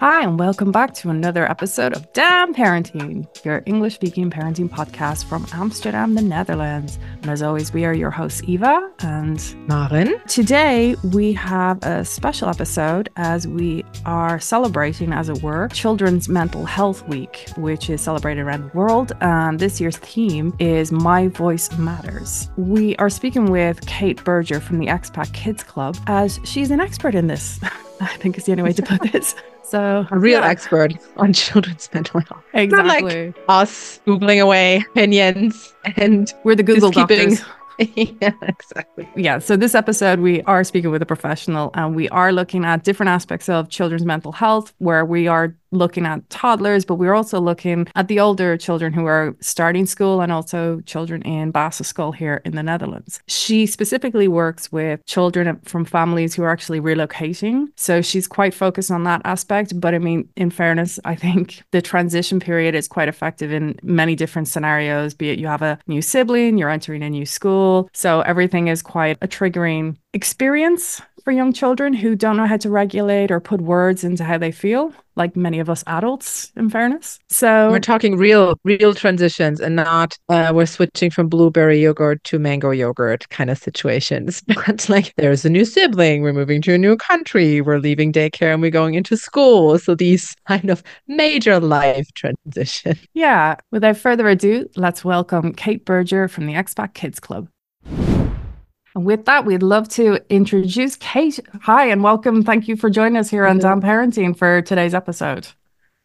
Hi, and welcome back to another episode of Damn Parenting, your English speaking parenting podcast from Amsterdam, the Netherlands. And as always, we are your hosts, Eva and Maren. Today, we have a special episode as we are celebrating, as it were, Children's Mental Health Week, which is celebrated around the world. And this year's theme is My Voice Matters. We are speaking with Kate Berger from the Expat Kids Club, as she's an expert in this. I think is the only way to put this. So a real yeah. expert on children's mental health. Exactly. Not like us googling away opinions and we're the Google keeping, doctors. yeah, exactly. Yeah. So this episode, we are speaking with a professional, and we are looking at different aspects of children's mental health, where we are looking at toddlers, but we're also looking at the older children who are starting school and also children in Basisschool here in the Netherlands. She specifically works with children from families who are actually relocating. So she's quite focused on that aspect. But I mean, in fairness, I think the transition period is quite effective in many different scenarios, be it you have a new sibling, you're entering a new school. So everything is quite a triggering experience for young children who don't know how to regulate or put words into how they feel like many of us adults in fairness. So we're talking real real transitions and not uh, we're switching from blueberry yogurt to mango yogurt kind of situations. But like there's a new sibling we're moving to a new country we're leaving daycare and we're going into school. So these kind of major life transitions. yeah without further ado let's welcome kate berger from the expat kids club and with that, we'd love to introduce Kate. Hi, and welcome. Thank you for joining us here on Damn Parenting for today's episode.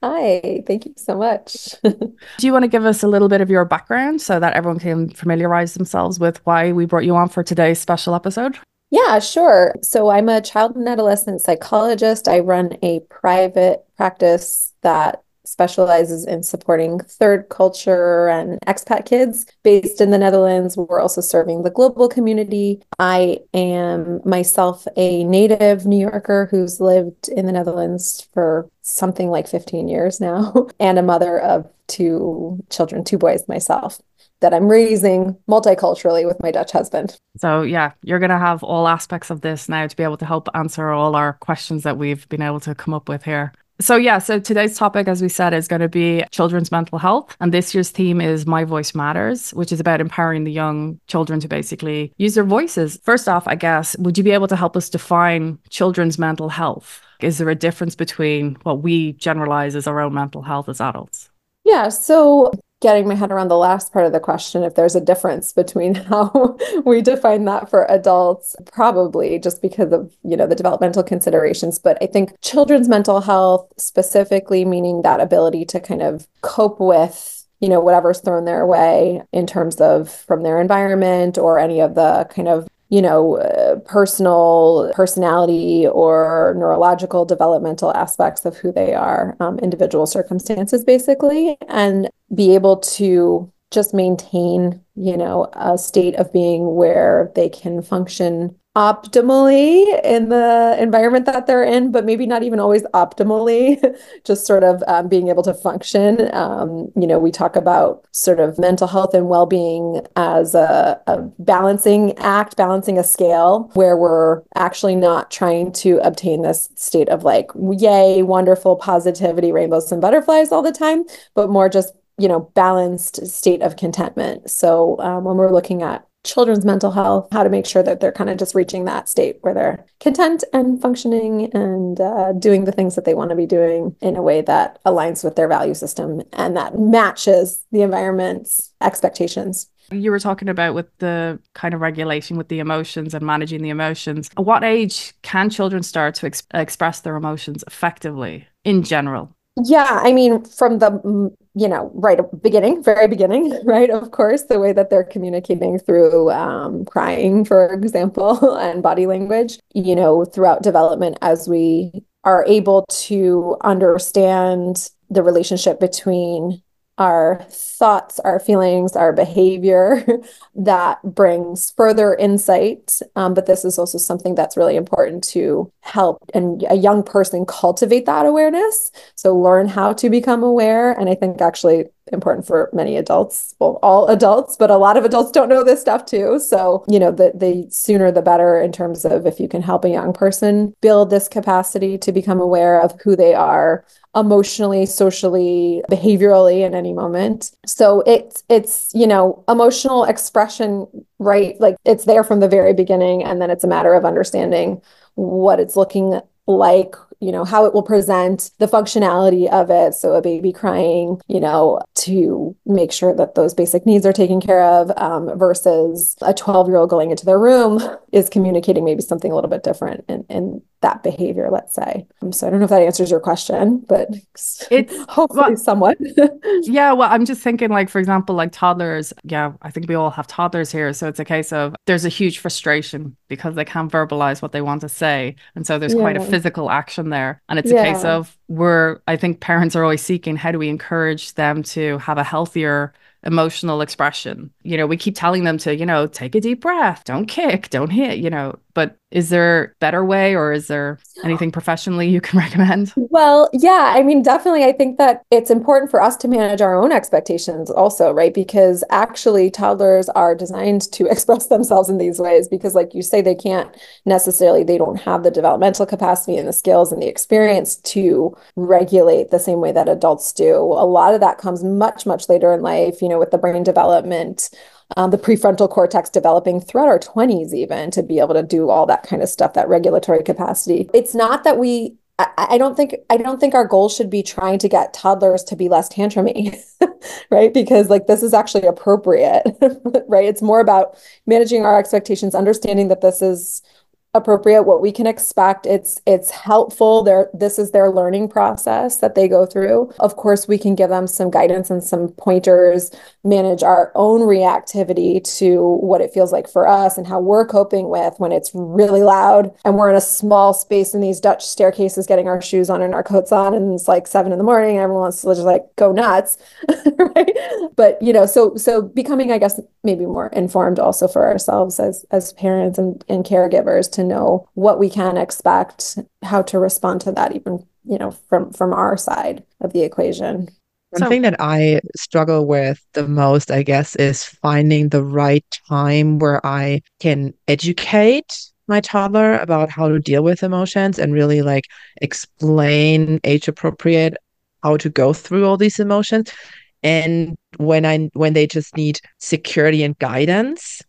Hi, thank you so much. Do you want to give us a little bit of your background so that everyone can familiarize themselves with why we brought you on for today's special episode? Yeah, sure. So I'm a child and adolescent psychologist. I run a private practice that specializes in supporting third culture and expat kids based in the Netherlands. We're also serving the global community. I am myself a native New Yorker who's lived in the Netherlands for something like 15 years now, and a mother of two children, two boys myself that I'm raising multiculturally with my Dutch husband. So, yeah, you're going to have all aspects of this now to be able to help answer all our questions that we've been able to come up with here. So, yeah, so today's topic, as we said, is going to be children's mental health. And this year's theme is My Voice Matters, which is about empowering the young children to basically use their voices. First off, I guess, would you be able to help us define children's mental health? Is there a difference between what we generalize as our own mental health as adults? Yeah, so getting my head around the last part of the question if there's a difference between how we define that for adults probably just because of you know the developmental considerations. But i think children's mental health specifically meaning that ability to kind of cope with you know whatever's thrown their way in terms of from their environment or any of the kind of you know, uh, personal personality or neurological developmental aspects of who they are, um, individual circumstances, basically, and be able to just maintain, you know, a state of being where they can function optimally in the environment that they're in, but maybe not even always optimally, just sort of um, being able to function. Um, you know, we talk about sort of mental health and well being as a, a, balancing act, balancing a scale where we're actually not trying to obtain this state of like, yay, wonderful positivity, rainbows and butterflies all the time, but more just you know balanced state of contentment so um, when we're looking at children's mental health, how to make sure that they're kind of just reaching that state where they're content and functioning and uh, doing the things that they want to be doing in a way that aligns with their value system and that matches the environment's expectations. You were talking about with the kind of regulation with the emotions and managing the emotions. At what age can children start to ex- express their emotions effectively in general? Yeah, I mean, from the you know right beginning, very beginning, right? Of course, the way that they're communicating through um, crying, for example, and body language. You know, throughout development, as we are able to understand the relationship between our thoughts, our feelings, our behavior that brings further insight. Um, but this is also something that's really important to help and a young person cultivate that awareness. So learn how to become aware. And I think actually important for many adults, well, all adults, but a lot of adults don't know this stuff too. So, you know, the, the sooner the better in terms of if you can help a young person build this capacity to become aware of who they are emotionally, socially, behaviorally in any moment. So it's it's, you know, emotional expression, right? Like it's there from the very beginning and then it's a matter of understanding what it's looking like you know how it will present the functionality of it so a baby crying you know to make sure that those basic needs are taken care of um, versus a 12 year old going into their room is communicating maybe something a little bit different in, in that behavior let's say um, so i don't know if that answers your question but it's hopefully well, somewhat yeah well i'm just thinking like for example like toddlers yeah i think we all have toddlers here so it's a case of there's a huge frustration because they can't verbalize what they want to say and so there's yeah. quite a physical action there. And it's yeah. a case of we're, I think parents are always seeking how do we encourage them to have a healthier emotional expression. You know, we keep telling them to, you know, take a deep breath, don't kick, don't hit, you know, but is there better way or is there anything professionally you can recommend? Well, yeah, I mean, definitely I think that it's important for us to manage our own expectations also, right? Because actually toddlers are designed to express themselves in these ways because like you say they can't necessarily they don't have the developmental capacity and the skills and the experience to regulate the same way that adults do. A lot of that comes much much later in life, you know, with the brain development um, the prefrontal cortex developing throughout our 20s, even to be able to do all that kind of stuff, that regulatory capacity. It's not that we I, don't think I don't think our goal should be trying to get toddlers to be less tantrumy, right? Because like this is actually appropriate, right? It's more about managing our expectations, understanding that this is appropriate what we can expect. It's it's helpful. There this is their learning process that they go through. Of course we can give them some guidance and some pointers manage our own reactivity to what it feels like for us and how we're coping with when it's really loud and we're in a small space in these dutch staircases getting our shoes on and our coats on and it's like seven in the morning and everyone wants to just like go nuts right? But you know so so becoming i guess maybe more informed also for ourselves as as parents and, and caregivers to know what we can expect, how to respond to that, even you know from from our side of the equation. One so, thing that I struggle with the most, I guess, is finding the right time where I can educate my toddler about how to deal with emotions and really like explain age appropriate how to go through all these emotions and when i when they just need security and guidance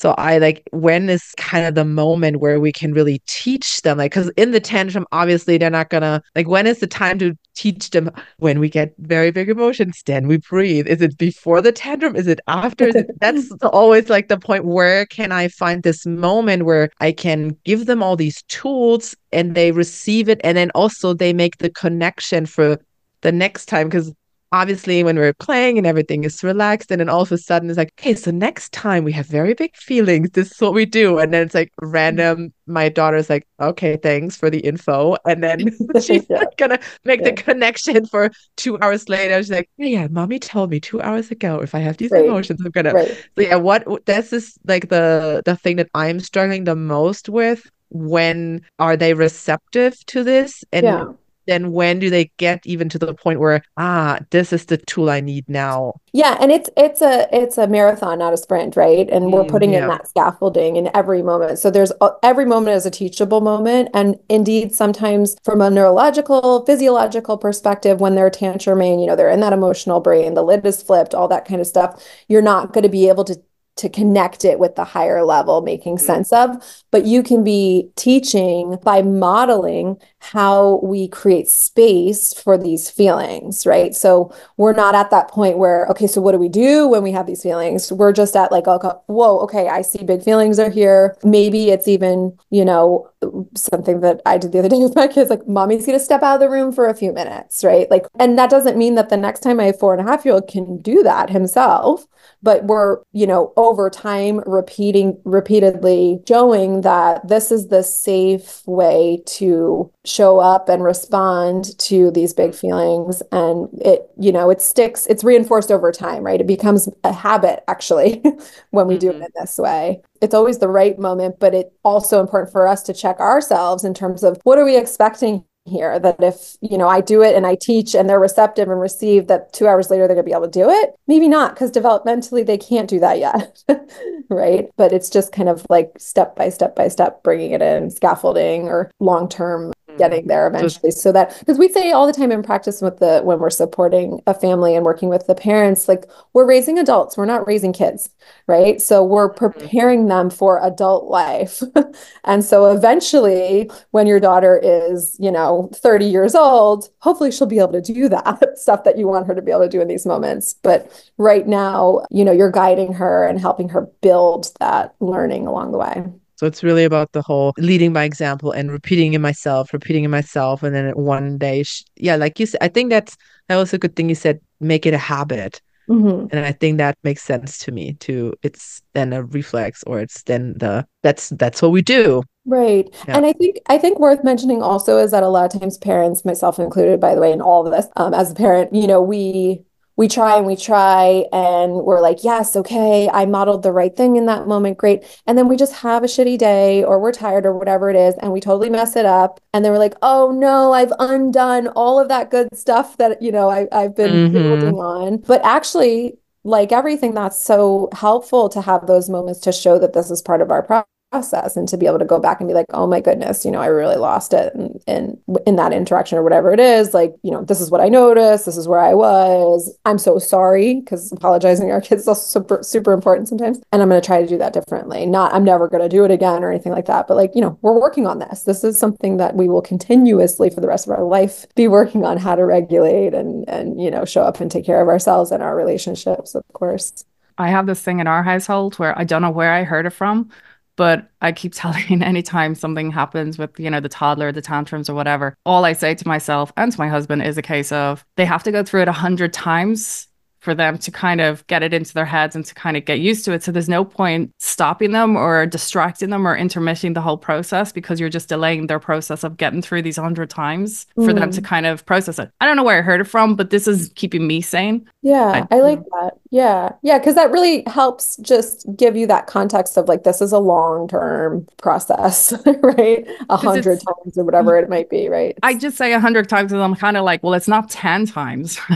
so I like when is kind of the moment where we can really teach them, like, because in the tantrum, obviously they're not gonna like. When is the time to teach them? When we get very big emotions, then we breathe. Is it before the tantrum? Is it after? Is it, that's always like the point. Where can I find this moment where I can give them all these tools and they receive it, and then also they make the connection for the next time because obviously when we're playing and everything is relaxed and then all of a sudden it's like okay so next time we have very big feelings this is what we do and then it's like random my daughter's like okay thanks for the info and then she's yeah. gonna make yeah. the connection for two hours later she's like yeah, yeah mommy told me two hours ago if i have these right. emotions i'm gonna right. so yeah what this is like the the thing that i'm struggling the most with when are they receptive to this and yeah then when do they get even to the point where ah this is the tool i need now? Yeah and it's it's a it's a marathon not a sprint right? And we're mm, putting yeah. in that scaffolding in every moment. So there's every moment is a teachable moment. And indeed sometimes from a neurological physiological perspective when they're tantruming you know they're in that emotional brain the lid is flipped all that kind of stuff you're not going to be able to to connect it with the higher level making mm-hmm. sense of. But you can be teaching by modeling how we create space for these feelings right? So we're not at that point where okay so what do we do when we have these feelings? We're just at like whoa okay i see big feelings are here. Maybe it's even you know something that i did the other day with my kids like mommy's gonna step out of the room for a few minutes right? Like and that doesn't mean that the next time my four and a half year old can do that himself but we're you know over time repeating repeatedly showing that this is the safe way to show up and respond to these big feelings. And it you know it sticks it's reinforced over time right? It becomes a habit actually when we mm-hmm. do it mm-hmm. in this way. It's always the right moment but it's also important for us to check ourselves in terms of what are we expecting here? That if you know i do it and i teach and they're receptive and receive that two hours later they're going to be able to do it? Maybe not because developmentally they can't do that yet right? But it's just kind of like step by step by step bringing it in scaffolding or long term getting there eventually. So that because we say all the time in practice with the when we're supporting a family and working with the parents like we're raising adults we're not raising kids right? So we're mm-hmm. preparing them for adult life. And so eventually when your daughter is you know 30 years old hopefully she'll be able to do that stuff that you want her to be able to do in these moments. But right now you know you're guiding her and helping her build that learning along the way so it's really about the whole leading by example and repeating in myself, repeating in myself, and then one day, yeah, like you said, I think that's that was a good thing you said. Make it a habit, mm-hmm. and I think that makes sense to me too. It's then a reflex, or it's then the that's that's what we do. Right. Yeah. And I think I think worth mentioning also is that a lot of times parents, myself included, by the way, in all of this, um, as a parent, you know, we we try and we try and we're like, yes, okay, I modeled the right thing in that moment, great. And then we just have a shitty day or we're tired or whatever it is and we totally mess it up. And then we're like, oh no, I've undone all of that good stuff that, you know, I, I've been mm-hmm. building on. But actually, like everything, that's so helpful to have those moments to show that this is part of our process process and to be able to go back and be like oh my goodness you know i really lost it and in, that interaction or whatever it is like you know this is what i noticed this is where i was. I'm so sorry because apologizing our kids is also super super important sometimes and i'm going to try to do that differently. Not i'm never going to do it again or anything like that but like you know we're working on this. This is something that we will continuously for the rest of our life be working on how to regulate and and you know show up and take care of ourselves and our relationships of course. I have this thing in our household where I don't know where I heard it from, but I keep telling anytime something happens with, you know, the toddler, the tantrums or whatever, all I say to myself and to my husband is a case of they have to go through it a hundred times for them to kind of get it into their heads and to kind of get used to it. So there's no point stopping them or distracting them or intermitting the whole process because you're just delaying their process of getting through these hundred times mm. for them to mm. kind of process it. I don't know where I heard it from, but this is keeping me sane. Yeah, I, I like that. Yeah. Yeah. Cause that really helps just give you that context of like, this is a long term process, right? A hundred times or whatever it might be, right? I just say a hundred times and I'm kind of like, well, it's not 10 times.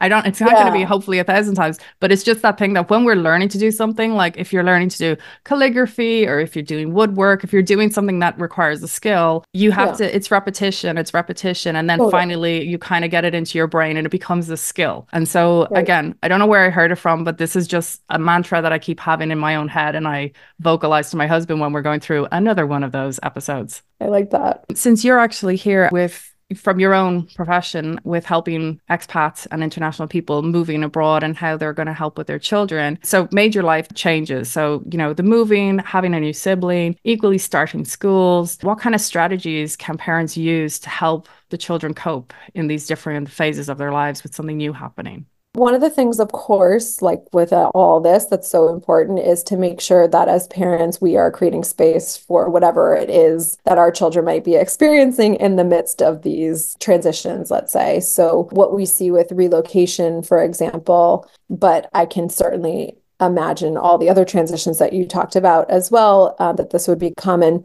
I don't, it's not yeah. going to be hopefully a thousand times, but it's just that thing that when we're learning to do something, like if you're learning to do calligraphy or if you're doing woodwork, if you're doing something that requires a skill, you have yeah. to, it's repetition, it's repetition. And then totally. finally you kind of get it into your brain and it becomes a skill. And so right. again, I don't know where I heard it from, but this is just a mantra that I keep having in my own head. And I vocalize to my husband when we're going through another one of those episodes. I like that. Since you're actually here with from your own profession with helping expats and international people moving abroad and how they're going to help with their children. So, major life changes. So, you know, the moving, having a new sibling, equally starting schools. What kind of strategies can parents use to help the children cope in these different phases of their lives with something new happening? One of the things, of course, like with uh, all this, that's so important is to make sure that as parents, we are creating space for whatever it is that our children might be experiencing in the midst of these transitions, let's say. So, what we see with relocation, for example, but I can certainly imagine all the other transitions that you talked about as well, uh, that this would be common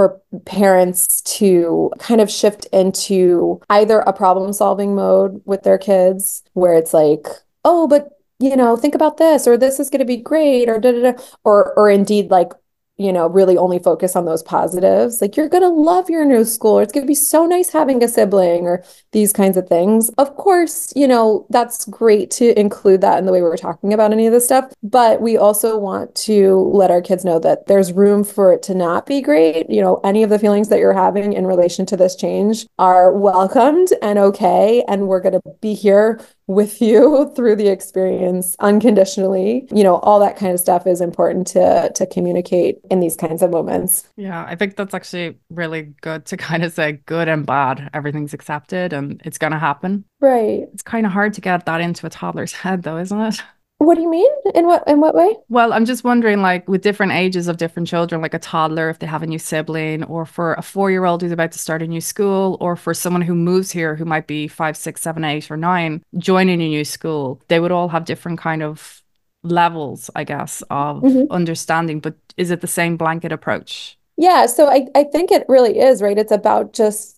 for parents to kind of shift into either a problem solving mode with their kids where it's like, oh, but you know, think about this, or this is going to be great, or da, da, da, or or indeed like you know, really only focus on those positives. Like, you're going to love your new school, or it's going to be so nice having a sibling, or these kinds of things. Of course, you know, that's great to include that in the way we're talking about any of this stuff. But we also want to let our kids know that there's room for it to not be great. You know, any of the feelings that you're having in relation to this change are welcomed and okay. And we're going to be here with you through the experience unconditionally. You know, all that kind of stuff is important to to communicate in these kinds of moments. Yeah, I think that's actually really good to kind of say good and bad, everything's accepted and it's going to happen. Right. It's kind of hard to get that into a toddler's head though, isn't it? What do you mean? In what in what way? Well, I'm just wondering, like with different ages of different children, like a toddler if they have a new sibling, or for a four year old who's about to start a new school, or for someone who moves here who might be five, six, seven, eight, or nine, joining a new school, they would all have different kind of levels, I guess, of mm-hmm. understanding. But is it the same blanket approach? Yeah, so I, I think it really is, right? It's about just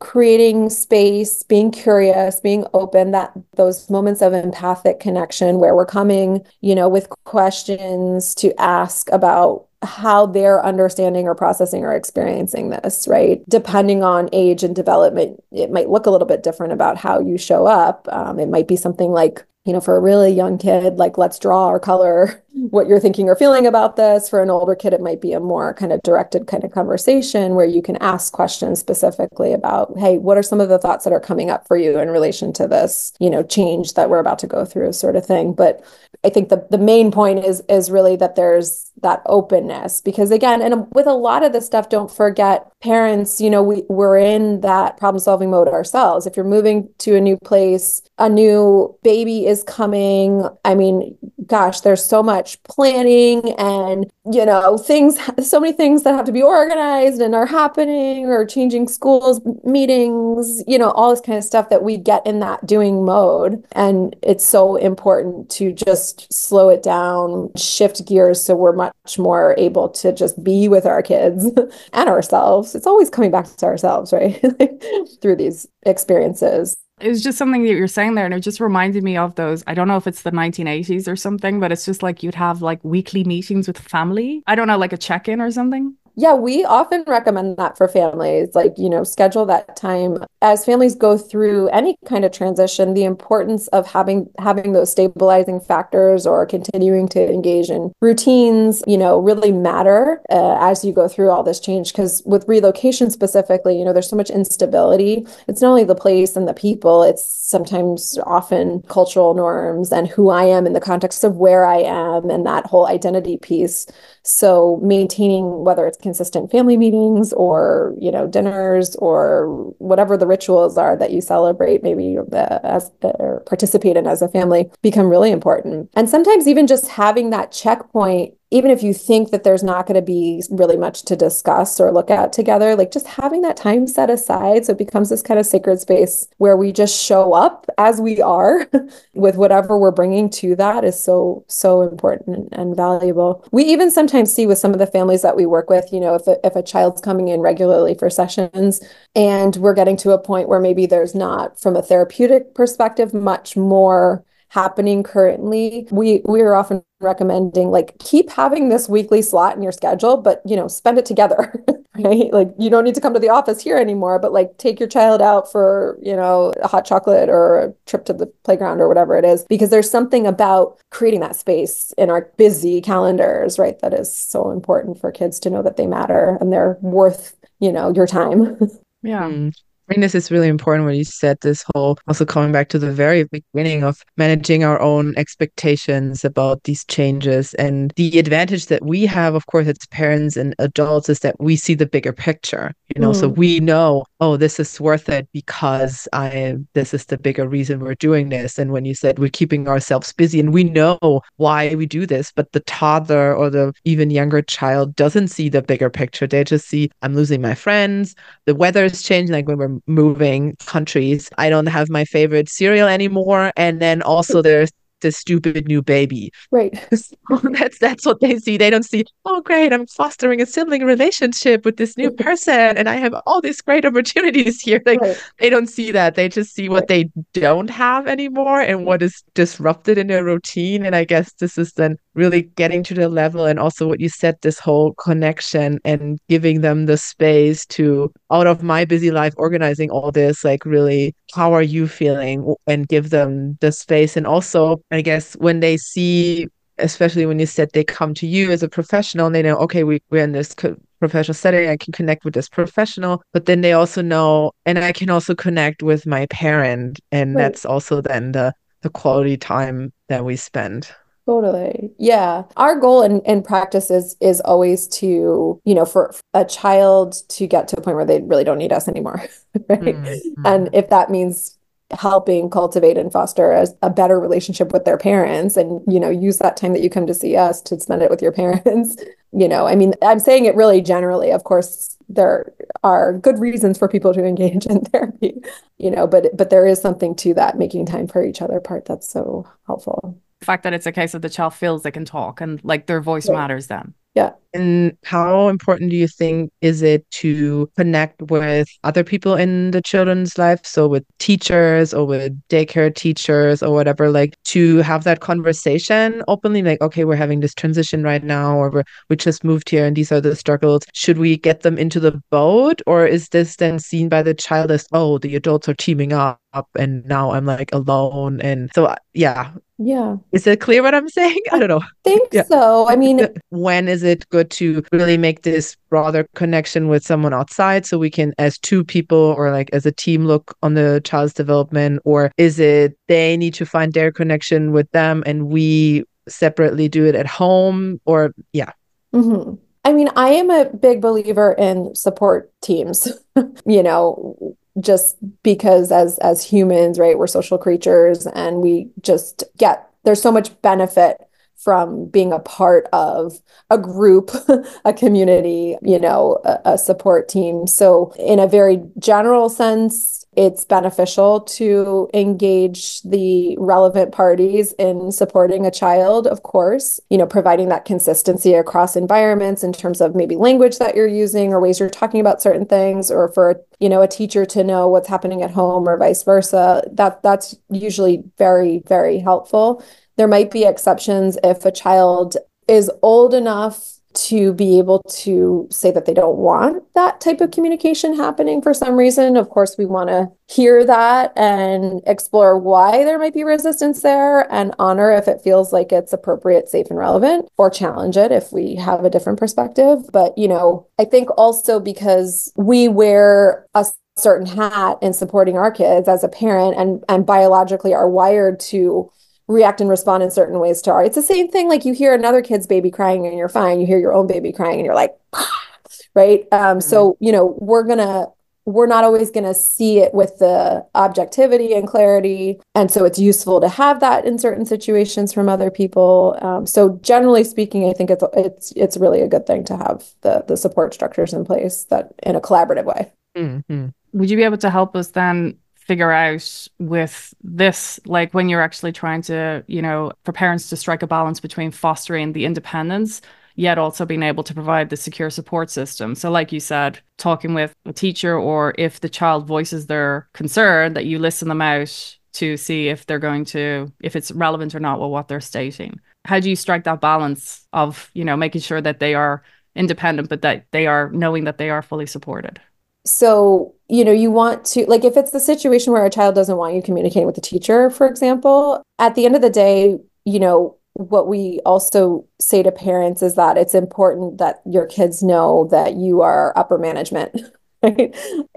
creating space, being curious, being open, that those moments of empathic connection where we're coming, you know, with questions to ask about how they're understanding or processing or experiencing this, right? Depending on age and development, it might look a little bit different about how you show up. Um, it might be something like, you know, for a really young kid, like let's draw or color what you're thinking or feeling about this. For an older kid, it might be a more kind of directed kind of conversation where you can ask questions specifically about, hey, what are some of the thoughts that are coming up for you in relation to this, you know, change that we're about to go through, sort of thing. But I think the the main point is is really that there's that openness because again, and with a lot of this stuff, don't forget parents, you know, we, we're in that problem solving mode ourselves. If you're moving to a new place, a new baby is coming. I mean, gosh, there's so much planning and, you know, things, so many things that have to be organized and are happening or changing schools, meetings, you know, all this kind of stuff that we get in that doing mode. And it's so important to just slow it down, shift gears so we're much more able to just be with our kids and ourselves. It's always coming back to ourselves, right? Through these experiences it was just something that you're saying there and it just reminded me of those i don't know if it's the 1980s or something but it's just like you'd have like weekly meetings with family. I don't know like a check-in or something yeah, we often recommend that for families, like, you know, schedule that time as families go through any kind of transition, the importance of having having those stabilizing factors or continuing to engage in routines, you know, really matter uh, as you go through all this change because with relocation specifically, you know, there's so much instability. It's not only the place and the people, it's sometimes often cultural norms and who I am in the context of where I am and that whole identity piece. So maintaining whether it's consistent family meetings or, you know, dinners or whatever the rituals are that you celebrate, maybe as or participate in as a family, become really important. And sometimes even just having that checkpoint even if you think that there's not going to be really much to discuss or look at together, like just having that time set aside so it becomes this kind of sacred space where we just show up as we are with whatever we're bringing to that is so, so important and valuable. We even sometimes see with some of the families that we work with, you know, if a, if a child's coming in regularly for sessions and we're getting to a point where maybe there's not, from a therapeutic perspective, much more happening currently we we are often recommending like keep having this weekly slot in your schedule but you know spend it together right? Like you don't need to come to the office here anymore but like take your child out for you know a hot chocolate or a trip to the playground or whatever it is because there's something about creating that space in our busy calendars right that is so important for kids to know that they matter and they're worth you know your time. Yeah. Mm. I think this is really important when you said this whole also coming back to the very beginning of managing our own expectations about these changes and the advantage that we have, of course, as parents and adults is that we see the bigger picture, you know, mm. so we know, oh, this is worth it because I this is the bigger reason we're doing this. And when you said we're keeping ourselves busy and we know why we do this, but the toddler or the even younger child doesn't see the bigger picture. They just see I'm losing my friends, the weather is changing, like when we're moving countries. I don't have my favorite cereal anymore. And then also there's the stupid new baby. Right. that's that's what they see. They don't see, oh great, I'm fostering a sibling relationship with this new person and I have all these great opportunities here. Like right. they don't see that. They just see what right. they don't have anymore and what is disrupted in their routine. And I guess this is then really getting to the level and also what you said this whole connection and giving them the space to out of my busy life organizing all this like really how are you feeling? And give them the space. And also i guess when they see especially when you said they come to you as a professional and they know okay we, we're in this co- professional setting i can connect with this professional. But then they also know and i can also connect with my parent. And right. that's also then the the quality time that we spend Totally. Yeah. Our goal in, in practice is is always to, you know, for a child to get to a point where they really don't need us anymore. Right. Mm-hmm. And if that means helping cultivate and foster a, a, better relationship with their parents and you know use that time that you come to see us to spend it with your parents you know i mean i'm saying it really generally of course there are good reasons for people to engage in therapy you know but but there is something to that making time for each other part that's so helpful fact that it's a case of the child feels they can talk and like their voice right. matters then Yeah. And how important do you think is it to connect with other people in the children's life? So with teachers or with daycare teachers or whatever, like to have that conversation openly, like, okay, we're having this transition right now, or we're, we just moved here and these are the struggles. Should we get them into the boat? Or is this then seen by the child as, oh, the adults are teaming up and now I'm like alone? And so, yeah, yeah. Is it clear what I'm saying? I don't know. I think yeah. so. I mean, when is it good to really make this broader connection with someone outside so we can, as two people or like as a team, look on the child's development? Or is it they need to find their connection with them and we separately do it at home? Or, yeah. Mm-hmm. I mean, I am a big believer in support teams. you know, just because as as humans right we're social creatures and we just get there's so much benefit from being a part of a group, a community, you know, a, a, support team. So, in a very general sense, it's beneficial to engage the relevant parties in supporting a child, of course, you know, providing that consistency across environments in terms of maybe language that you're using or ways you're talking about certain things, or for, you know, a teacher to know what's happening at home or vice versa. That that's usually very, very helpful. There might be exceptions if a child is old enough to be able to say that they don't want that type of communication happening for some reason. Of course, we want to hear that and explore why there might be resistance there and honor if it feels like it's appropriate, safe, and relevant, or challenge it if we have a different perspective. But, you know, I think also because we wear a certain hat in supporting our kids as a parent and and biologically are wired to react and respond in certain ways to art. It's the same thing like you hear another kid's baby crying and you're fine. You hear your own baby crying and you're like, right? Um, mm-hmm. So, you know, we're to, we're not always going to see it with the objectivity and clarity. And so it's useful to have that in certain situations from other people. Um, so generally speaking, I think it's, it's, it's really a good thing to have the, the support structures in place that in a collaborative way. Mm-hmm. Would you be able to help us then figure out with this like when you're actually trying to you know for parents to strike a balance between fostering the independence yet also being able to provide the secure support system. So like you said talking with a teacher or if the child voices their concern that you listen them out to see if they're going to if it's relevant or not with what they're stating. How do you strike that balance of you know making sure that they are independent but that they are knowing that they are fully supported? So you know you want to like if it's the situation where a child doesn't want you communicating with the teacher for example at the end of the day you know what we also say to parents is that it's important that your kids know that you are upper management right?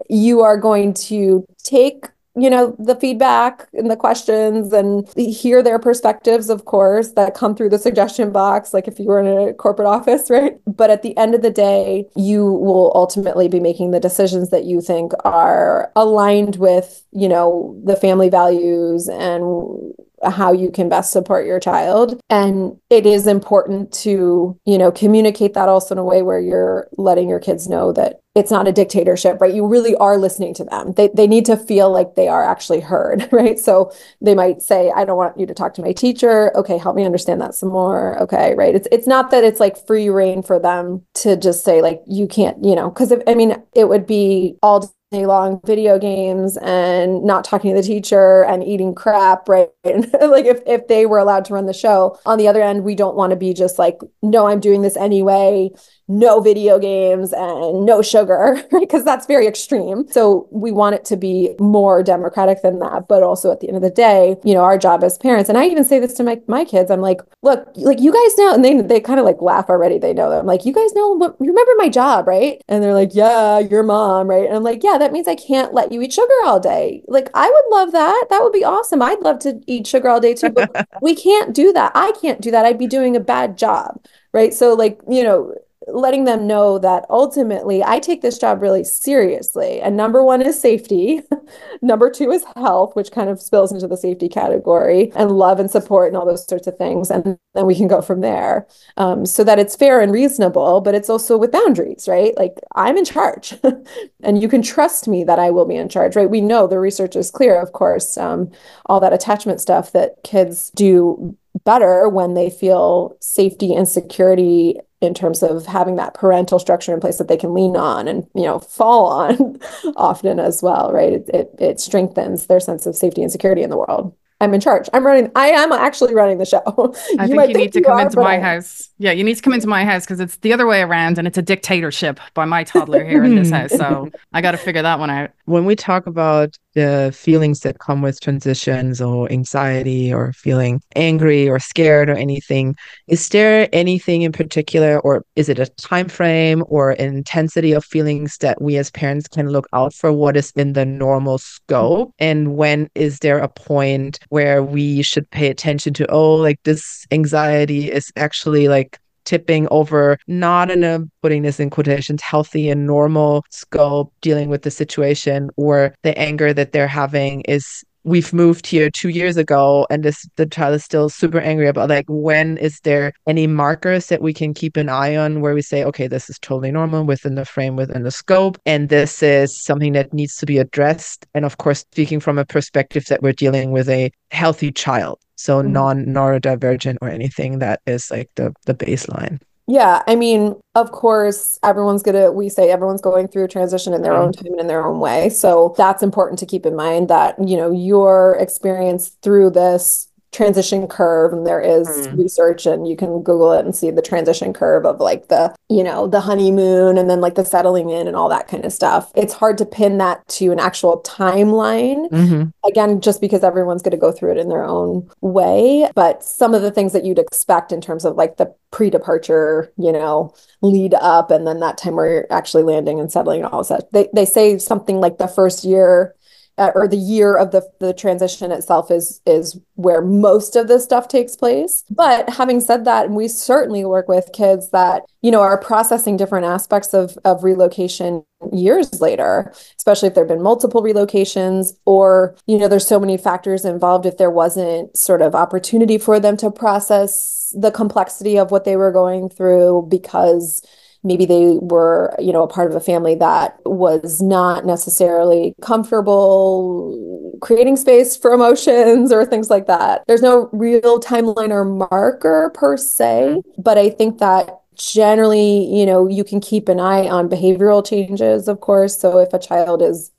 You are going to take you know the feedback and the questions and hear their perspectives of course that come through the suggestion box like if you were in a corporate office right? But at the end of the day you will ultimately be making the decisions that you think are aligned with you know the family values and how you can best support your child. And it is important to you know communicate that also in a way where you're letting your kids know that it's not a dictatorship right? You really are listening to them. They, they need to feel like they are actually heard right? So they might say i don't want you to talk to my teacher. Okay help me understand that some more. Okay right? It's it's not that it's like free reign for them to just say like you can't you know? Because i mean it would be all day long video games and not talking to the teacher and eating crap, right? like if, if they were allowed to run the show. On the other end, we don't want to be just like, no, I'm doing this anyway no video games and no sugar, because that's very extreme. So we want it to be more democratic than that. But also at the end of the day, you know, our job as parents, and I even say this to my, my kids, I'm like, look, like you guys know, and they, they kind of like laugh already. They know that I'm like, you guys know what, you remember my job, right? And they're like, yeah, your mom, right? And I'm like, yeah, that means I can't let you eat sugar all day. Like, I would love that. That would be awesome. I'd love to eat sugar all day too, but we can't do that. I can't do that. I'd be doing a bad job. Right. So, like, you know, letting them know that ultimately I take this job really seriously. And number one is safety. number two is health, which kind of spills into the safety category, and love and support and all those sorts of things. And then we can go from there um, so that it's fair and reasonable, but it's also with boundaries, right? Like I'm in charge and you can trust me that I will be in charge, right? We know the research is clear, of course, um, all that attachment stuff that kids do better when they feel safety and security in terms of having that parental structure in place that they can lean on and you know fall on often as well right it, it, it strengthens their sense of safety and security in the world I'm in charge. I'm running. I am actually running the show. I you think you need to come are, into my I... house. Yeah, you need to come into my house because it's the other way around, and it's a dictatorship by my toddler here in this house. So I got to figure that one out. When we talk about the feelings that come with transitions or anxiety or feeling angry or scared or anything is there anything in particular or is it a time frame or intensity of feelings that we as parents can look out for what is in the normal scope? And when is there a point where we should pay attention to oh like this anxiety is actually like tipping over, not in a putting this in quotations, healthy and normal scope dealing with the situation, or the anger that they're having is we've moved here two years ago and this the child is still super angry about like when is there any markers that we can keep an eye on where we say okay this is totally normal within the frame within the scope and this is something that needs to be addressed? And of course speaking from a perspective that we're dealing with a healthy child so mm-hmm. non neurodivergent or anything that is like the the baseline yeah, I mean, of course, everyone's gonna, we say everyone's going through a transition in their mm-hmm. own time and in their own way. So that's important to keep in mind that, you know, your experience through this transition curve and there is mm. research and you can google it and see the transition curve of like the you know the honeymoon and then like the settling in and all that kind of stuff it's hard to pin that to an actual timeline mm-hmm. again just because everyone's going to go through it in their own way but some of the things that you'd expect in terms of like the pre-departure you know lead up and then that time where you're actually landing and settling and all of that they, they say something like the first year uh, or the year of the the transition itself is is where most of this stuff takes place. But having said that we certainly work with kids that you know are processing different aspects of of relocation years later especially if there've been multiple relocations or you know there's so many factors involved if there wasn't sort of opportunity for them to process the complexity of what they were going through because maybe they were you know a part of a family that was not necessarily comfortable creating space for emotions or things like that. There's no real timeline or marker per se mm-hmm. but i think that generally you know you can keep an eye on behavioral changes of course. So if a child is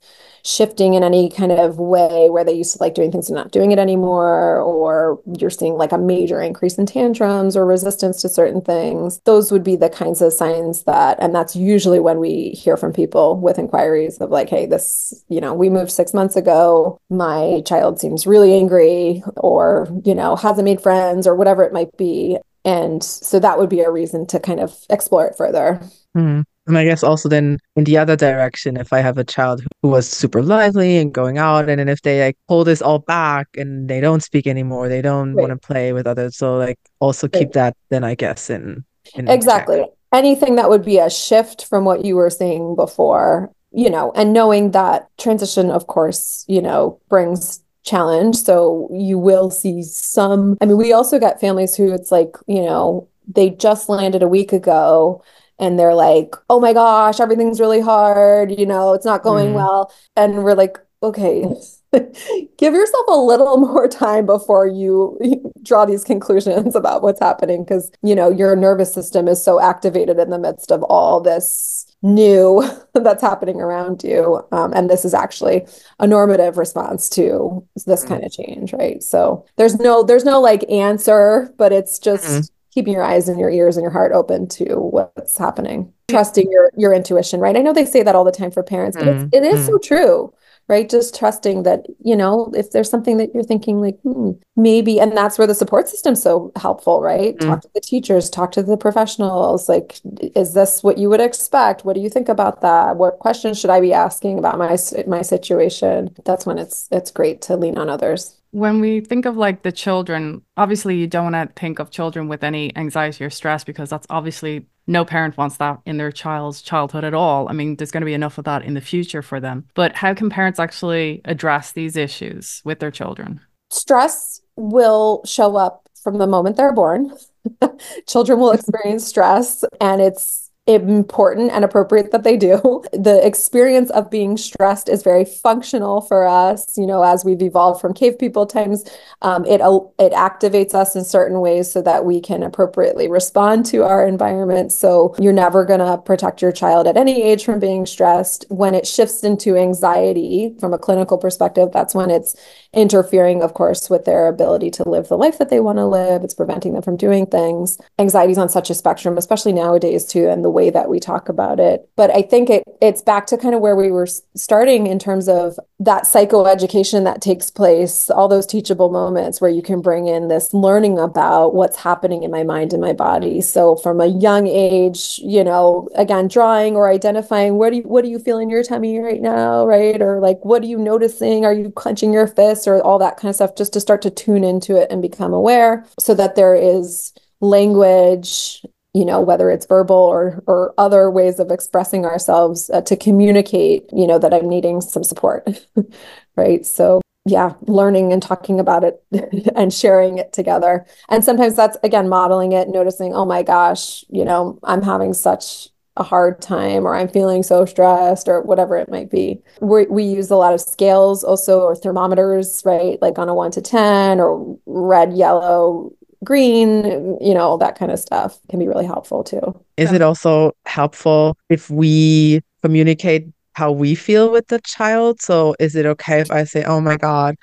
shifting in any kind of way where they used to like doing things and not doing it anymore, or you're seeing like a major increase in tantrums or resistance to certain things, those would be the kinds of signs that, and that's usually when we hear from people with inquiries of like, hey, this, you know, we moved six months ago, my child seems really angry, or, you know, hasn't made friends, or whatever it might be. And so that would be a reason to kind of explore it further. Mm. And I guess also then in the other direction, if I have a child who was super lively and going out, and then if they like pull this all back and they don't speak anymore, they don't right. want to play with others. So like also keep right. that then I guess in, in exactly anything that would be a shift from what you were saying before, you know, and knowing that transition, of course, you know, brings challenge. So you will see some. I mean, we also got families who it's like, you know, they just landed a week ago and they're like, oh my gosh, everything's really hard, you know, it's not going mm. well. And we're like, okay, give yourself a little more time before you draw these conclusions about what's happening because, you know, your nervous system is so activated in the midst of all this new that's happening around you. Um, and this is actually a normative response to this mm. kind of change, right? So there's no, there's no like answer, but it's just, mm keeping your eyes and your ears and your heart open to what's happening trusting your your intuition right? I know they say that all the time for parents but mm, it's, it is mm. so true right? Just trusting that you know if there's something that you're thinking like hmm, maybe and that's where the support system's so helpful right? Mm. talk to the teachers talk to the professionals like is this what you would expect? What do you think about that? What questions should i be asking about my my situation? That's when it's it's great to lean on others when we think of like the children, obviously you don't want to think of children with any anxiety or stress because that's obviously no parent wants that in their child's childhood at all. I mean, there's going to be enough of that in the future for them. But how can parents actually address these issues with their children? Stress will show up from the moment they're born. children will experience stress and it's important and appropriate that they do. The experience of being stressed is very functional for us. You know, as we've evolved from cave people times, um, it it activates us in certain ways so that we can appropriately respond to our environment. So you're never going to protect your child at any age from being stressed. When it shifts into anxiety from a clinical perspective, that's when it's interfering, of course, with their ability to live the life that they want to live. It's preventing them from doing things. Anxiety is on such a spectrum, especially nowadays too, and the way that we talk about it. But I think it it's back to kind of where we were starting in terms of that psychoeducation that takes place, all those teachable moments where you can bring in this learning about what's happening in my mind and my body. So from a young age, you know, again, drawing or identifying what do you what do you feel in your tummy right now, right? Or like what are you noticing? Are you clenching your fists or all that kind of stuff just to start to tune into it and become aware so that there is language you know whether it's verbal or or other ways of expressing ourselves uh, to communicate you know that i'm needing some support right? So yeah learning and talking about it and sharing it together. And sometimes that's again modeling it noticing oh my gosh you know i'm having such a hard time or i'm feeling so stressed or whatever it might be. We we use a lot of scales also or thermometers right? Like on a 1 to 10 or red yellow green, you know, that kind of stuff can be really helpful too. Is it also helpful if we communicate how we feel with the child? So is it okay if I say, oh my God,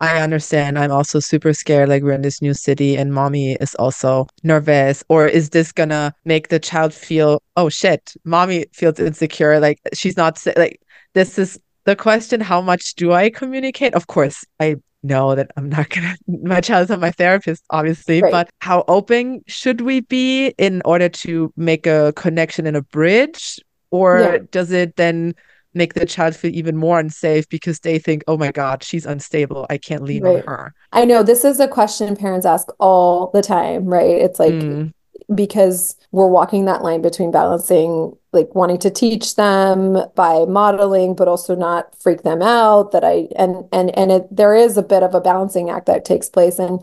I understand. I'm also super scared. Like we're in this new city and mommy is also nervous. Or is this gonna make the child feel, oh shit, mommy feels insecure. Like she's not like this is the question. How much do I communicate? Of course, I know that I'm not gonna my child's not my therapist, obviously, right. but how open should we be in order to make a connection and a bridge? Or yeah. does it then make the child feel even more unsafe because they think, oh my God, she's unstable. I can't lean right. on her. I know this is a question parents ask all the time, right? It's like mm. Because we're walking that line between balancing like wanting to teach them by modeling but also not freak them out that i and and and it, there is a bit of a balancing act that takes place. And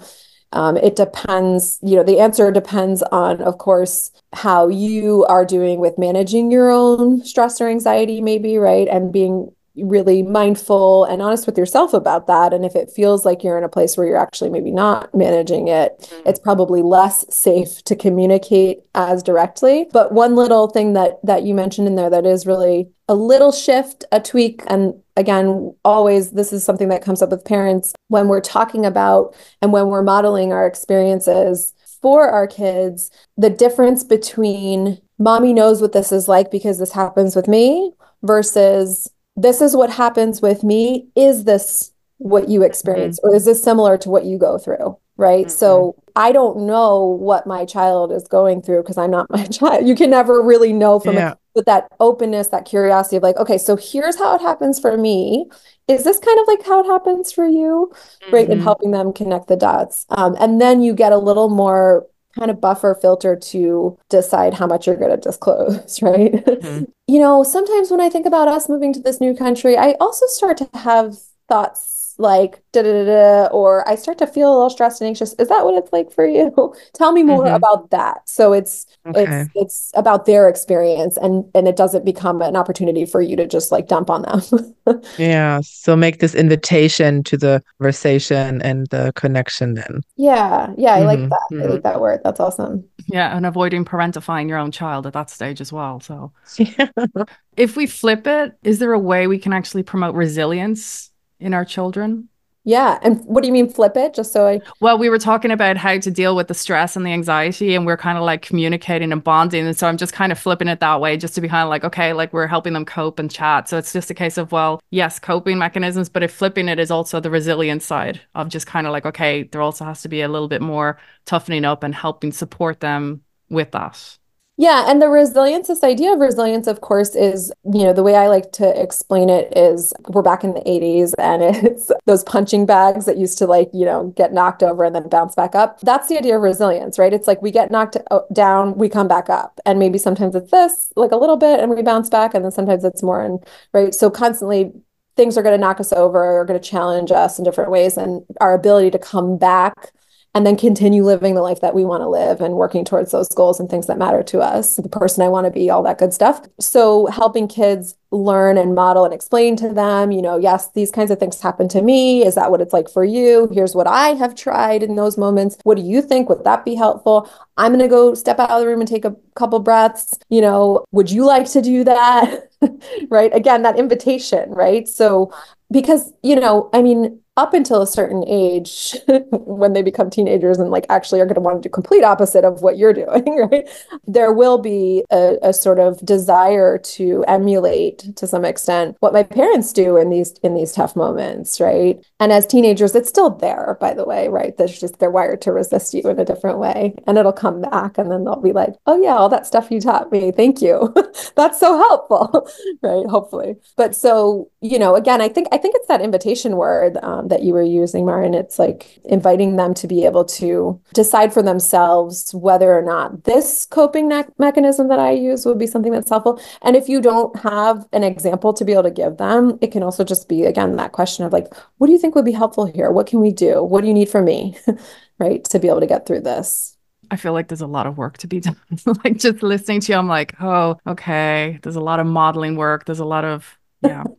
um, it depends you know the answer depends on of course how you are doing with managing your own stress or anxiety maybe right? And being really mindful and honest with yourself about that. And if it feels like you're in a place where you're actually maybe not managing it, mm-hmm. it's probably less safe to communicate as directly. But one little thing that that you mentioned in there that is really a little shift, a tweak, and again, always this is something that comes up with parents when we're talking about and when we're modeling our experiences for our kids, the difference between mommy knows what this is like because this happens with me versus this is what happens with me. Is this what you experience mm-hmm. or is this similar to what you go through? Right. Mm-hmm. So I don't know what my child is going through because I'm not my child. You can never really know from yeah. it. But that openness, that curiosity of like, okay, so here's how it happens for me. Is this kind of like how it happens for you? Mm-hmm. Right. And helping them connect the dots. Um, and then you get a little more kind of buffer filter to decide how much you're going to disclose, right? Mm-hmm. you know, sometimes when I think about us moving to this new country, I also start to have thoughts like da da da da, or I start to feel a little stressed and anxious. Is that what it's like for you? Tell me more mm-hmm. about that. So it's okay. it's it's about their experience and and it doesn't become an opportunity for you to just like dump on them. yeah. So make this invitation to the conversation and the connection then. Yeah. Yeah. I mm-hmm. like that. Mm-hmm. I like that word. That's awesome. Yeah. And avoiding parentifying your own child at that stage as well. So if we flip it, is there a way we can actually promote resilience in our children. Yeah. And what do you mean flip it? Just so I. Well, we were talking about how to deal with the stress and the anxiety, and we're kind of like communicating and bonding. And so I'm just kind of flipping it that way, just to be kind of like, okay, like we're helping them cope and chat. So it's just a case of, well, yes, coping mechanisms, but if flipping it is also the resilience side of just kind of like, okay, there also has to be a little bit more toughening up and helping support them with that. Yeah, and the resilience, this idea of resilience, of course, is, you know, the way I like to explain it is we're back in the 80s and it's those punching bags that used to like, you know, get knocked over and then bounce back up. That's the idea of resilience, right? It's like we get knocked uh, down, we come back up. And maybe sometimes it's this, like a little bit, and we bounce back. And then sometimes it's more, and right. So constantly things are going to knock us over or going to challenge us in different ways. And our ability to come back and then continue living the life that we want to live and working towards those goals and things that matter to us, the person I want to be, all that good stuff. So helping kids learn and model and explain to them, you know, yes, these kinds of things happen to me. Is that what it's like for you? Here's what I have tried in those moments. What do you think? Would that be helpful? I'm going to go step out of the room and take a couple breaths. You know, would you like to do that? right? Again, that invitation, right? So, because, you know, I mean, up until a certain age when they become teenagers and like actually are going to want to do complete opposite of what you're doing right? There will be a, a, sort of desire to emulate to some extent what my parents do in these in these tough moments right? And as teenagers it's still there by the way right? There's just they're wired to resist you in a different way and it'll come back and then they'll be like oh yeah all that stuff you taught me thank you. That's so helpful right? Hopefully. But so you know again i think i think it's that invitation word um, Um, that you were using, Marin. It's like inviting them to be able to decide for themselves whether or not this coping ne- mechanism that I use would be something that's helpful. And if you don't have an example to be able to give them, it can also just be, again, that question of like, what do you think would be helpful here? What can we do? What do you need from me? right. To be able to get through this. I feel like there's a lot of work to be done. like just listening to you, I'm like, oh, okay. There's a lot of modeling work. There's a lot of, yeah.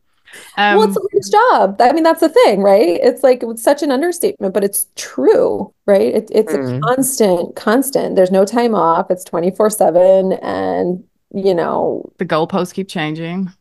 Um, well, it's a nice job. I mean, that's the thing, right? It's like it's such an understatement, but it's true, right? It, it's mm. a constant, constant. There's no time off. It's 24 7. And, you know, the goalposts keep changing.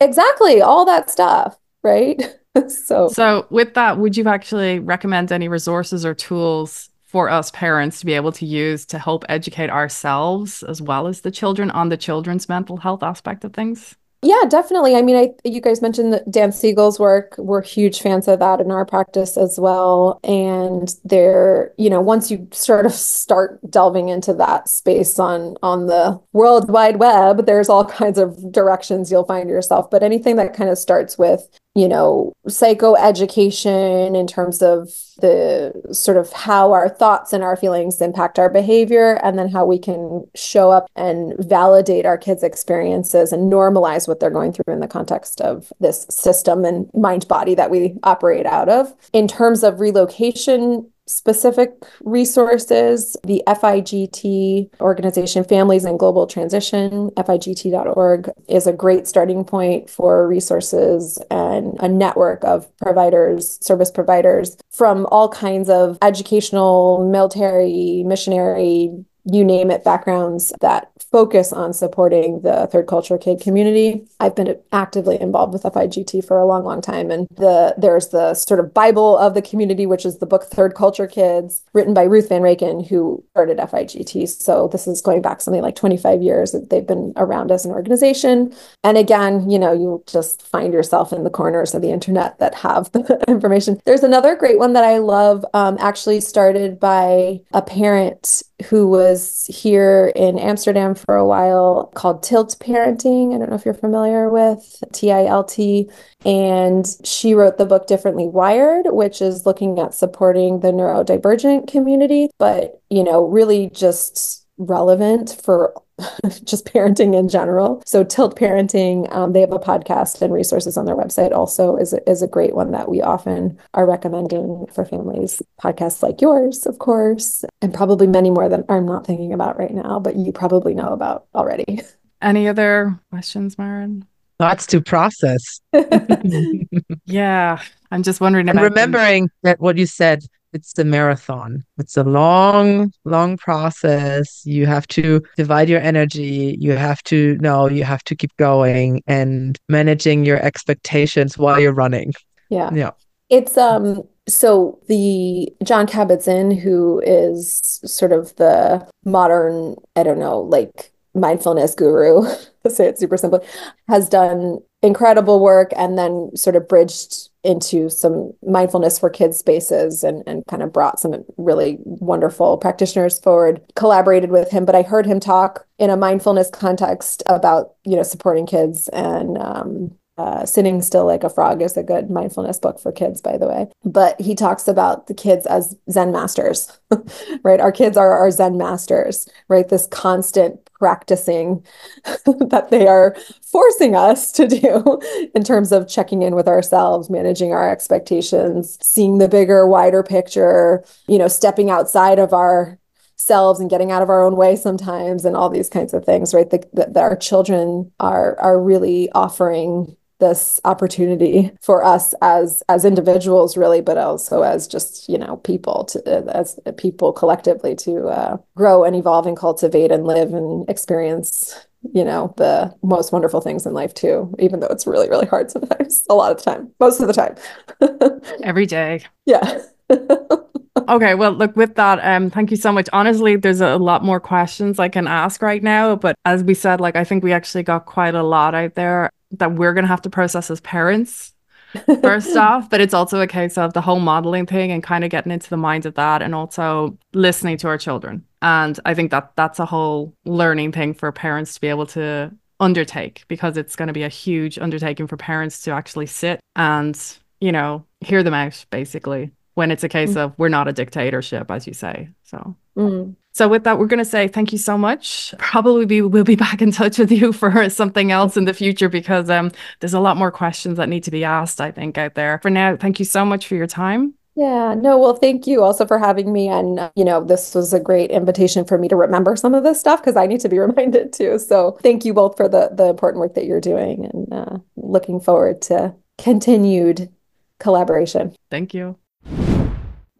Exactly. All that stuff, right? so, so with that, would you actually recommend any resources or tools for us parents to be able to use to help educate ourselves as well as the children on the children's mental health aspect of things? Yeah, definitely. I mean, I you guys mentioned Dan Siegel's work. We're huge fans of that in our practice as well. And there, you know, once you sort of start delving into that space on on the World Wide Web, there's all kinds of directions you'll find yourself. But anything that kind of starts with you know, psychoeducation in terms of the sort of how our thoughts and our feelings impact our behavior, and then how we can show up and validate our kids' experiences and normalize what they're going through in the context of this system and mind body that we operate out of. In terms of relocation, specific resources, the FIGT organization, Families in Global Transition, FIGT.org, is a great starting point for resources and a network of providers, service providers from all kinds of educational, military, missionary, you name it backgrounds that focus on supporting the third culture kid community. I've been actively involved with FIGT for a long, long time. And the there's the sort of Bible of the community, which is the book Third Culture Kids, written by Ruth Van Reken, who started FIGT. So this is going back something like 25 years that they've been around as an organization. And again, you know, you just find yourself in the corners of the internet that have the information. There's another great one that I love, um, actually started by a parent who was here in Amsterdam for a while called Tilt Parenting. I don't know if you're familiar with T I L T. And she wrote the book Differently Wired, which is looking at supporting the neurodivergent community, but, you know, really just relevant for just parenting in general. So Tilt Parenting, um, they have a podcast and resources on their website. Also, is a, is a great one that we often are recommending for families. Podcasts like yours, of course, and probably many more that I'm not thinking about right now, but you probably know about already. Any other questions, Marin? Lots to process. yeah, I'm just wondering. And remembering that what you said it's a marathon. It's a long, long process. You have to divide your energy. You have to know you have to keep going and managing your expectations while you're running. Yeah. Yeah. It's um so the Jon Kabat-Zinn, who is sort of the modern, I don't know, like mindfulness guru, to say it super simply, has done incredible work and then sort of bridged into some mindfulness for kids spaces and, and kind of brought some really wonderful practitioners forward collaborated with him but i heard him talk in a mindfulness context about you know supporting kids and um, uh, Sitting Still Like a Frog is a good mindfulness book for kids, by the way. But he talks about the kids as Zen masters, right? Our kids are our Zen masters, right? This constant practicing that they are forcing us to do in terms of checking in with ourselves, managing our expectations, seeing the bigger, wider picture, you know, stepping outside of our selves and getting out of our own way sometimes and all these kinds of things right? That, that our children are are really offering this opportunity for us as as individuals really but also as just you know people to as people collectively to uh, grow and evolve and cultivate and live and experience you know the most wonderful things in life too even though it's really really hard sometimes a lot of the time most of the time. Every day. Yeah. Okay well look with that um thank you so much. Honestly there's a lot more questions i can ask right now but as we said like i think we actually got quite a lot out there that we're going to have to process as parents first off but it's also a case of the whole modeling thing and kind of getting into the mind of that and also listening to our children and i think that that's a whole learning thing for parents to be able to undertake because it's going to be a huge undertaking for parents to actually sit and you know hear them out basically when it's a case mm. of we're not a dictatorship as you say so mm. So with that, we're going to say thank you so much. Probably be, we'll be back in touch with you for something else in the future because um, there's a lot more questions that need to be asked, I think, out there. For now, thank you so much for your time. Yeah, no, well, thank you also for having me. And, uh, you know, this was a great invitation for me to remember some of this stuff because I need to be reminded too. So thank you both for the, the important work that you're doing and uh, looking forward to continued collaboration. Thank you.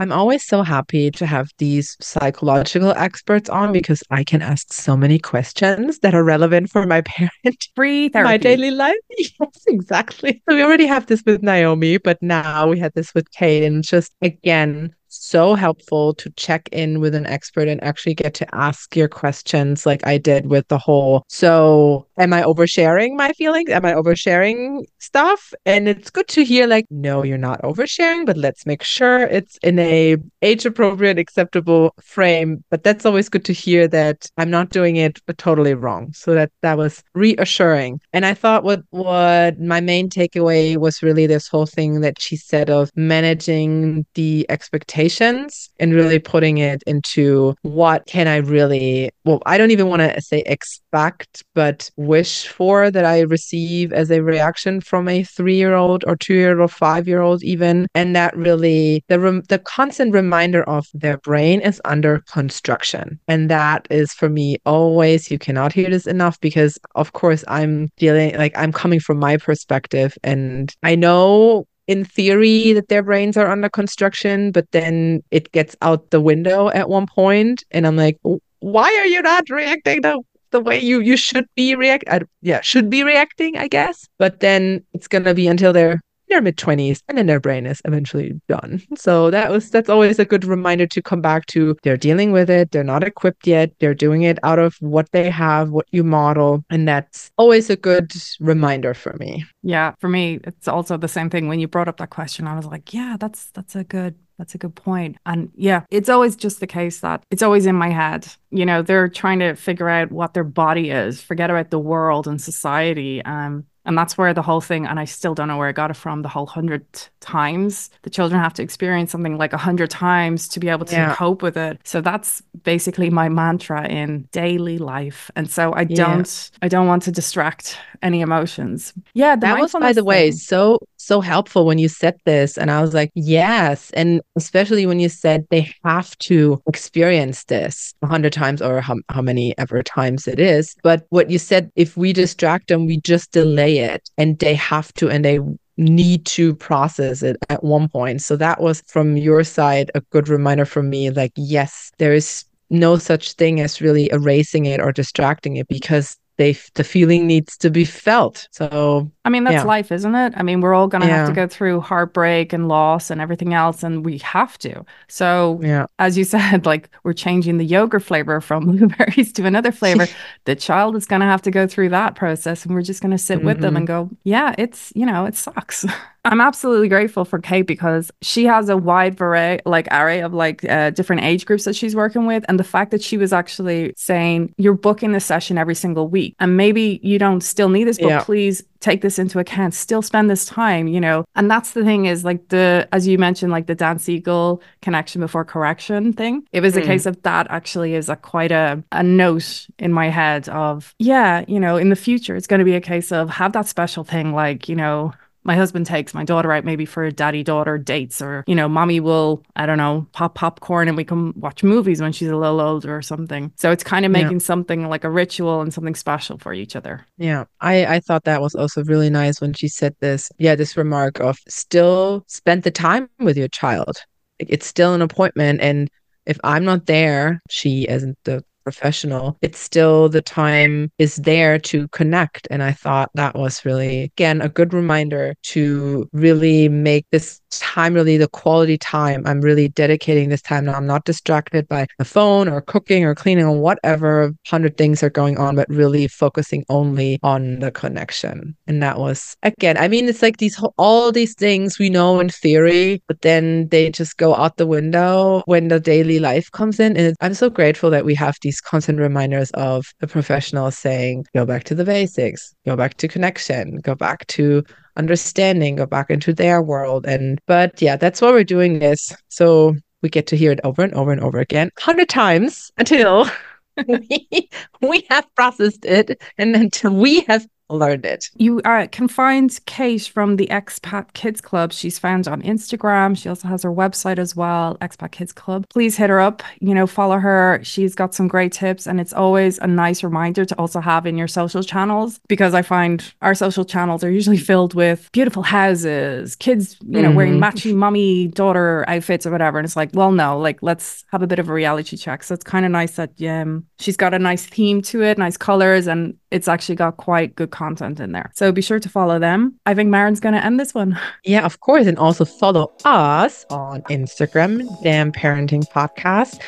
I'm always so happy to have these psychological experts on because I can ask so many questions that are relevant for my parent. Free therapy. My daily life. Yes, exactly. So we already have this with Naomi, but now we had this with Kate. And just again, so helpful to check in with an expert and actually get to ask your questions like I did with the whole so am I oversharing my feelings? Am I oversharing stuff? And it's good to hear like no you're not oversharing but let's make sure it's in a age appropriate acceptable frame. But that's always good to hear that I'm not doing it totally wrong. So that that was reassuring. And I thought what what my main takeaway was really this whole thing that she said of managing the expectations expectations and really putting it into what can I really, well, I don't even want to say expect, but wish for that I receive as a reaction from a three year old or two year old, five year old, even. And that really, the, rem- the constant reminder of their brain is under construction. And that is for me always, you cannot hear this enough because, of course, I'm dealing, like, I'm coming from my perspective and I know in theory that their brains are under construction, but then it gets out the window at one point, and I'm like, why are you not reacting the the way you you should be react? I, yeah, should be reacting, I guess. But then it's gonna be until they're their mid 20s and then their brain is eventually done. So that was that's always a good reminder to come back to they're dealing with it. They're not equipped yet. They're doing it out of what they have what you model. And that's always a good reminder for me. Yeah for me it's also the same thing. When you brought up that question i was like yeah that's that's a good that's a good point. And yeah, it's always just the case that it's always in my head. You know, they're trying to figure out what their body is, forget about the world and society. Um, and that's where the whole thing, and I still don't know where I got it from, the whole hundred times. The children have to experience something like a hundred times to be able to yeah. cope with it. So that's basically my mantra in daily life. And so I don't. I don't want to distract any emotions. Yeah. that was by the thing. way so so helpful when you said this. And I was like, yes. And especially when you said they have to experience this a hundred times or how, how many ever times it is. But what you said, if we distract them, we just delay it and they have to, and they need to process it at one point. So that was from your side a good reminder for me like, yes, there is no such thing as really erasing it or distracting it because they the feeling needs to be felt. So I mean that's yeah. life, isn't it? I mean we're all gonna yeah. have to go through heartbreak and loss and everything else, and we have to. So yeah, as you said, like we're changing the yogurt flavor from blueberries to another flavor. the child is gonna have to go through that process, and we're just gonna sit mm-hmm. with them and mm-hmm. go, yeah, it's you know it sucks. I'm absolutely grateful for Kate because she has a wide variety, like array of like uh, different age groups that she's working with, and the fact that she was actually saying you're booking the session every single week great. And maybe you don't still need this, but Yeah. please take this into account. Still spend this time, you know. And that's the thing is like the, as you mentioned, like the Dan Siegel connection before correction thing. It was a Hmm. case of that actually is a quite a, a note in my head of, yeah, you know, in the future, it's going to be a case of have that special thing like, you know, my husband takes my daughter out maybe for daddy daughter dates or you know mommy will i don't know pop popcorn and we can watch movies when she's a little older or something so it's kind of Yeah. making something like a ritual and something special for each other Yeah, I I thought that was also really nice when she said this. Yeah, this remark of still spend the time with your child. It's still an appointment, and if I'm not there, she isn't the professional. It's still the time is there to connect, and I thought that was really again a good reminder to really make this time really the quality time. I'm really dedicating this time now. I'm not distracted by the phone or cooking or cleaning or whatever hundred things are going on, but really focusing only on the connection. And that was again, I mean, it's like these all these things we know in theory, but then they just go out the window when the daily life comes in. And I'm so grateful that we have these constant reminders of the professionals saying, go back to the basics, go back to connection, go back to understanding, go back into their world. And but yeah, that's why we're doing this. So we get to hear it over and over and over again, hundred times until we, we have processed it and until we have learned it. You uh, can find Kate from the Expat Kids Club. She's found on Instagram. She also has her website as well, Expat Kids Club. Please hit her up, you know, follow her. She's got some great tips. And it's always a nice reminder to also have in your social channels because I find our social channels are usually filled with beautiful houses, kids, you know, wearing Mhm. matching mommy daughter outfits or whatever. And it's like, well, no, like let's have a bit of a reality check. So it's kind of nice that um, she's got a nice theme to it, nice colors, and it's actually got quite good content in there. So be sure to follow them. I think Maren's going to end this one. Yeah, of course. And also follow us on Instagram, Damn Parenting Podcast,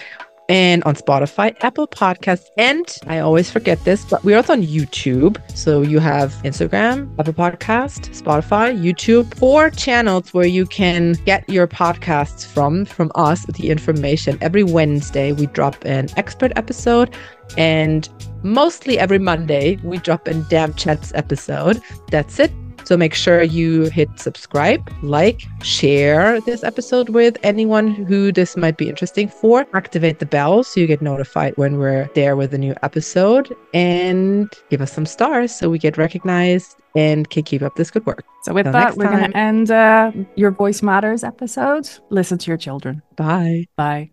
and on Spotify, Apple Podcasts. And I always forget this, but we're also on YouTube. So you have Instagram, Apple Podcast, Spotify, YouTube, four channels where you can get your podcasts from, from us, the information. Every Wednesday, we drop an expert episode. And mostly every Monday, we drop a Damn Chats episode. That's it. So make sure you hit subscribe, like, share this episode with anyone who this might be interesting for. Activate the bell so you get notified when we're there with a new episode and give us some stars so we get recognized and can keep up this good work. So with Till that, we're going to end uh, your Voice Matters episode. Listen to your children. Bye. Bye.